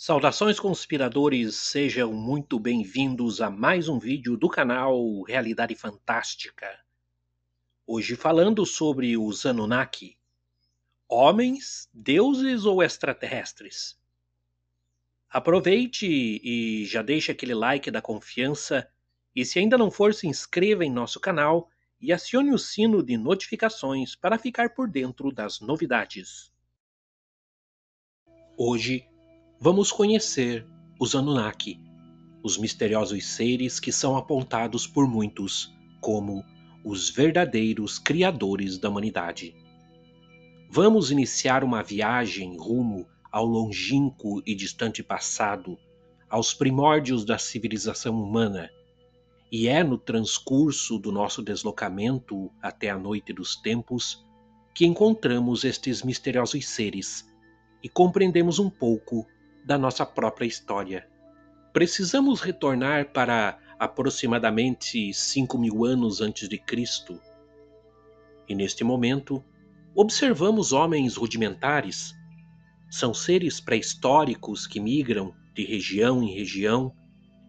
Saudações conspiradores, sejam muito bem-vindos a mais um vídeo do canal Realidade Fantástica. Hoje falando sobre os Anunnaki. Homens, deuses ou extraterrestres? Aproveite e já deixe aquele like da confiança e se ainda não for, se inscreva em nosso canal e acione o sino de notificações para ficar por dentro das novidades. Hoje vamos conhecer os Anunnaki, os misteriosos seres que são apontados por muitos como os verdadeiros criadores da humanidade. Vamos iniciar uma viagem rumo ao longínquo e distante passado, aos primórdios da civilização humana. E é no transcurso do nosso deslocamento até a noite dos tempos que encontramos estes misteriosos seres e compreendemos um pouco da nossa própria história. Precisamos retornar para aproximadamente 5 mil anos antes de Cristo. E neste momento, observamos homens rudimentares. São seres pré-históricos que migram de região em região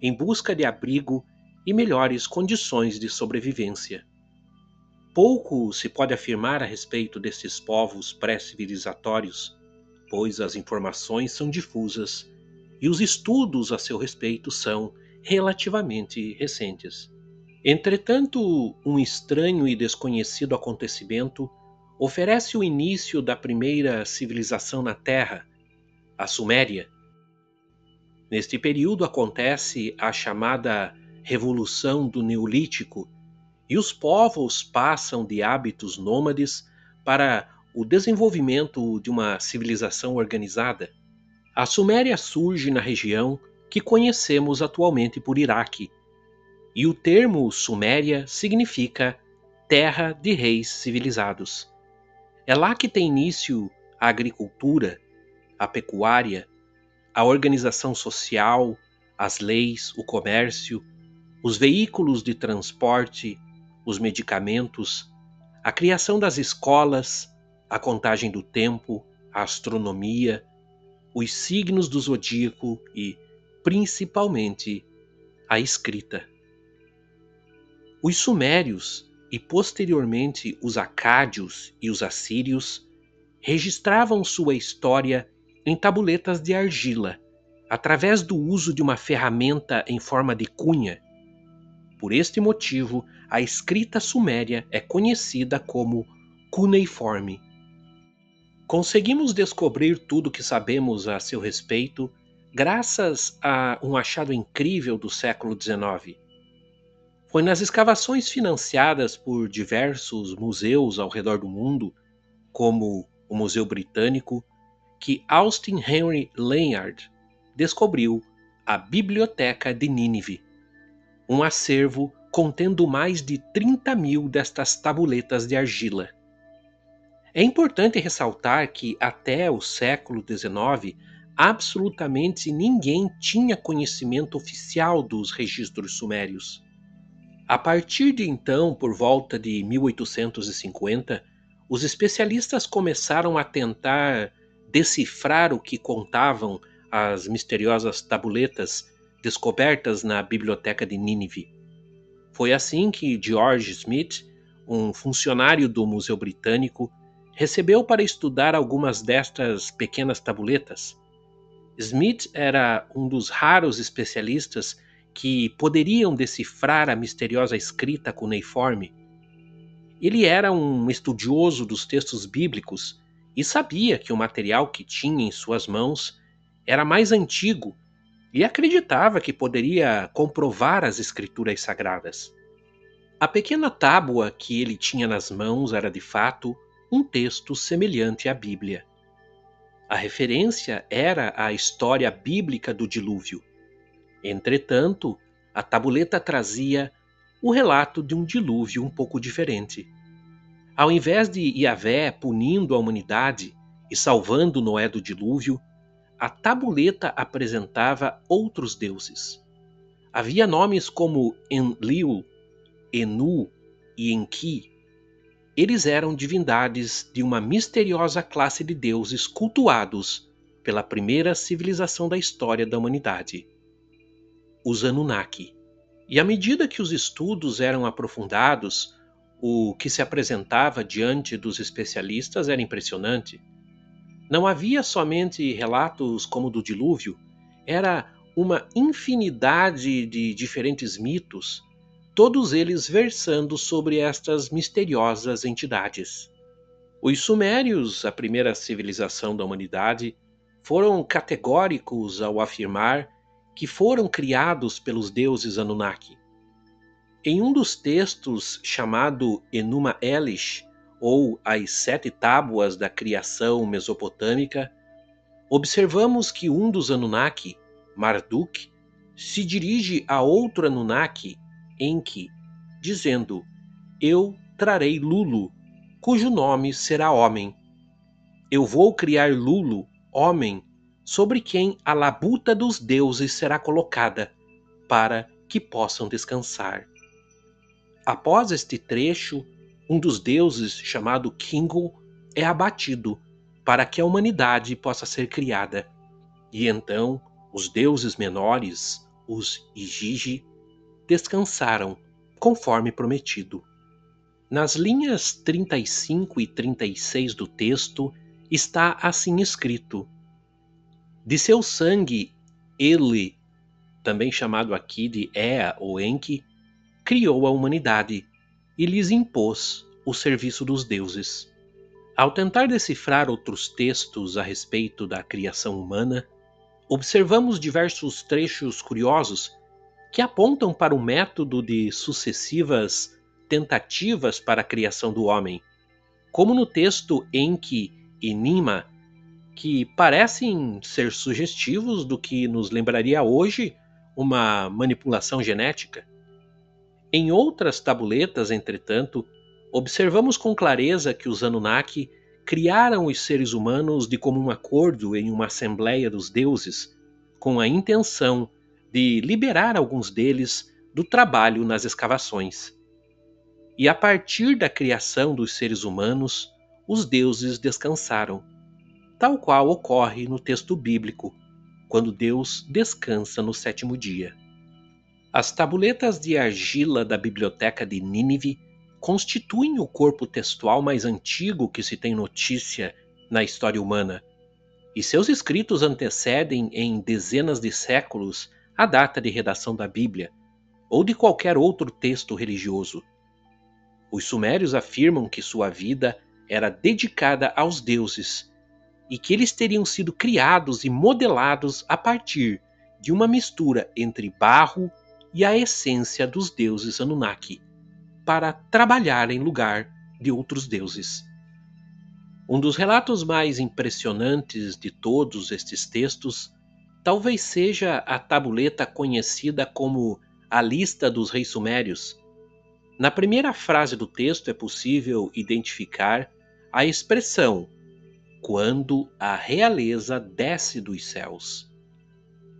em busca de abrigo e melhores condições de sobrevivência. Pouco se pode afirmar a respeito desses povos pré-civilizatórios pois as informações são difusas e os estudos a seu respeito são relativamente recentes. Entretanto, um estranho e desconhecido acontecimento oferece o início da primeira civilização na Terra, a Suméria. Neste período acontece a chamada Revolução do Neolítico, e os povos passam de hábitos nômades para o desenvolvimento de uma civilização organizada, a Suméria surge na região que conhecemos atualmente por Iraque, e o termo Suméria significa terra de reis civilizados. É lá que tem início a agricultura, a pecuária, a organização social, as leis, o comércio, os veículos de transporte, os medicamentos, a criação das escolas, a contagem do tempo, a astronomia, os signos do zodíaco e, principalmente, a escrita. Os sumérios e posteriormente os acádios e os assírios registravam sua história em tabuletas de argila, através do uso de uma ferramenta em forma de cunha. Por este motivo, a escrita suméria é conhecida como cuneiforme. Conseguimos descobrir tudo o que sabemos a seu respeito graças a um achado incrível do século XIX. Foi nas escavações financiadas por diversos museus ao redor do mundo, como o Museu Britânico, que Austin Henry Layard descobriu a Biblioteca de Nínive, um acervo contendo mais de 30 mil destas tabuletas de argila. É importante ressaltar que até o século XIX, absolutamente ninguém tinha conhecimento oficial dos registros sumérios. A partir de então, por volta de 1850, os especialistas começaram a tentar decifrar o que contavam as misteriosas tabuletas descobertas na biblioteca de Nínive. Foi assim que George Smith, um funcionário do Museu Britânico, recebeu para estudar algumas destas pequenas tabuletas. Smith era um dos raros especialistas que poderiam decifrar a misteriosa escrita cuneiforme. Ele era um estudioso dos textos bíblicos e sabia que o material que tinha em suas mãos era mais antigo e acreditava que poderia comprovar as escrituras sagradas. A pequena tábua que ele tinha nas mãos era de fato um texto semelhante à Bíblia. A referência era a história bíblica do dilúvio. Entretanto, a tabuleta trazia o relato de um dilúvio um pouco diferente. Ao invés de Yahvé punindo a humanidade e salvando Noé do dilúvio, a tabuleta apresentava outros deuses. Havia nomes como Enlil, Enu e Enki, eles eram divindades de uma misteriosa classe de deuses cultuados pela primeira civilização da história da humanidade, os Anunnaki. E à medida que os estudos eram aprofundados, o que se apresentava diante dos especialistas era impressionante. Não havia somente relatos como do dilúvio, era uma infinidade de diferentes mitos, todos eles versando sobre estas misteriosas entidades. Os Sumérios, a primeira civilização da humanidade, foram categóricos ao afirmar que foram criados pelos deuses Anunnaki. Em um dos textos chamado Enuma Elish, ou As Sete Tábuas da Criação Mesopotâmica, observamos que um dos Anunnaki, Marduk, se dirige a outro Anunnaki, Enki, dizendo: Eu trarei Lulu, cujo nome será homem. Eu vou criar Lulu, homem, sobre quem a labuta dos deuses será colocada, para que possam descansar. Após este trecho, um dos deuses, chamado Kingu, é abatido para que a humanidade possa ser criada. E então os deuses menores, os Igigi, descansaram, conforme prometido. Nas linhas 35 e 36 do texto está assim escrito: De seu sangue, ele, também chamado aqui de Ea ou Enki, criou a humanidade e lhes impôs o serviço dos deuses. Ao tentar decifrar outros textos a respeito da criação humana, observamos diversos trechos curiosos que apontam para o método de sucessivas tentativas para a criação do homem, como no texto Enki e Nima, que parecem ser sugestivos do que nos lembraria hoje uma manipulação genética. Em outras tabuletas, entretanto, observamos com clareza que os Anunnaki criaram os seres humanos de comum acordo em uma assembleia dos deuses, com a intenção de liberar alguns deles do trabalho nas escavações. E a partir da criação dos seres humanos, os deuses descansaram, tal qual ocorre no texto bíblico, quando Deus descansa no sétimo dia. As tabuletas de argila da biblioteca de Nínive constituem o corpo textual mais antigo que se tem notícia na história humana, e seus escritos antecedem em dezenas de séculos a data de redação da Bíblia ou de qualquer outro texto religioso. Os sumérios afirmam que sua vida era dedicada aos deuses e que eles teriam sido criados e modelados a partir de uma mistura entre barro e a essência dos deuses Anunnaki para trabalhar em lugar de outros deuses. Um dos relatos mais impressionantes de todos estes textos talvez seja a tabuleta conhecida como a Lista dos Reis Sumérios. Na primeira frase do texto é possível identificar a expressão quando a realeza desce dos céus.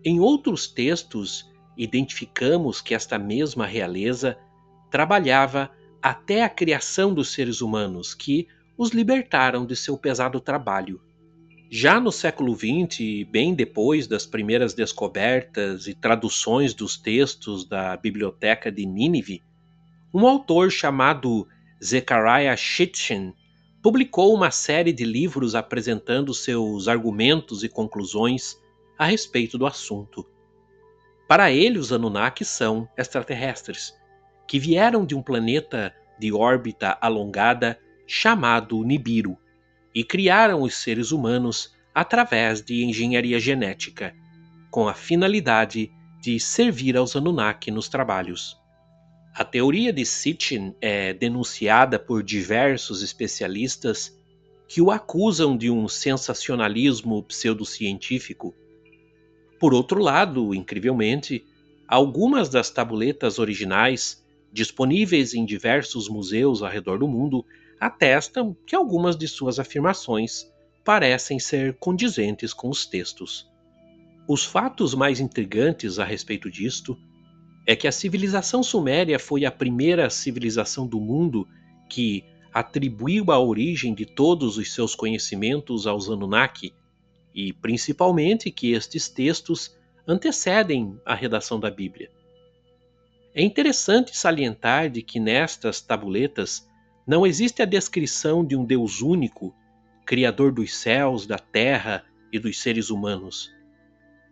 Em outros textos, identificamos que esta mesma realeza trabalhava até a criação dos seres humanos, que os libertaram de seu pesado trabalho. Já no século XX, bem depois das primeiras descobertas e traduções dos textos da Biblioteca de Nínive, um autor chamado Zechariah Sitchin publicou uma série de livros apresentando seus argumentos e conclusões a respeito do assunto. Para ele, os Anunnaki são extraterrestres, que vieram de um planeta de órbita alongada chamado Nibiru e criaram os seres humanos através de engenharia genética, com a finalidade de servir aos Anunnaki nos trabalhos. A teoria de Sitchin é denunciada por diversos especialistas que o acusam de um sensacionalismo pseudocientífico. Por outro lado, incrivelmente, algumas das tabuletas originais disponíveis em diversos museus ao redor do mundo, atestam que algumas de suas afirmações parecem ser condizentes com os textos. Os fatos mais intrigantes a respeito disto é que a civilização suméria foi a primeira civilização do mundo que atribuiu a origem de todos os seus conhecimentos aos Anunnaki e principalmente que estes textos antecedem a redação da Bíblia. É interessante salientar de que nestas tabuletas não existe a descrição de um Deus único, criador dos céus, da terra e dos seres humanos.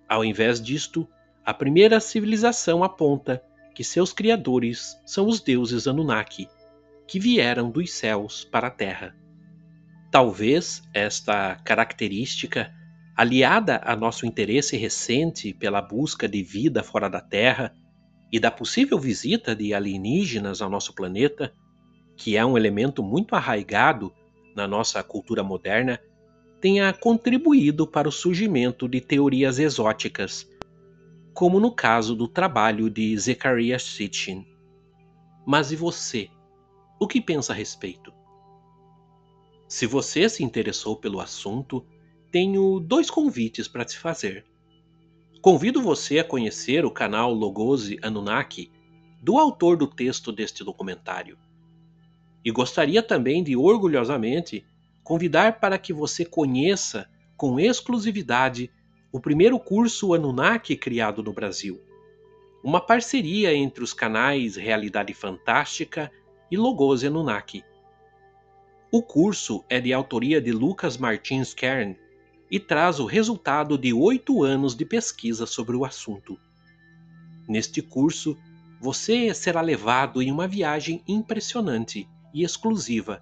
Ao invés disto, a primeira civilização aponta que seus criadores são os deuses Anunnaki, que vieram dos céus para a terra. Talvez esta característica, aliada a nosso interesse recente pela busca de vida fora da Terra e da possível visita de alienígenas ao nosso planeta, que é um elemento muito arraigado na nossa cultura moderna, tenha contribuído para o surgimento de teorias exóticas, como no caso do trabalho de Zecharia Sitchin. Mas e você? O que pensa a respeito? Se você se interessou pelo assunto, tenho dois convites para te fazer. Convido você a conhecer o canal Logose Anunnaki, do autor do texto deste documentário. E gostaria também de orgulhosamente convidar para que você conheça com exclusividade o primeiro curso Anunnaki criado no Brasil. Uma parceria entre os canais Realidade Fantástica e Logose Anunnaki. O curso é de autoria de Lucas Martins Kern e traz o resultado de oito anos de pesquisa sobre o assunto. Neste curso, você será levado em uma viagem impressionante e exclusiva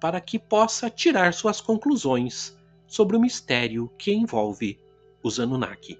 para que possa tirar suas conclusões sobre o mistério que envolve os Anunnaki.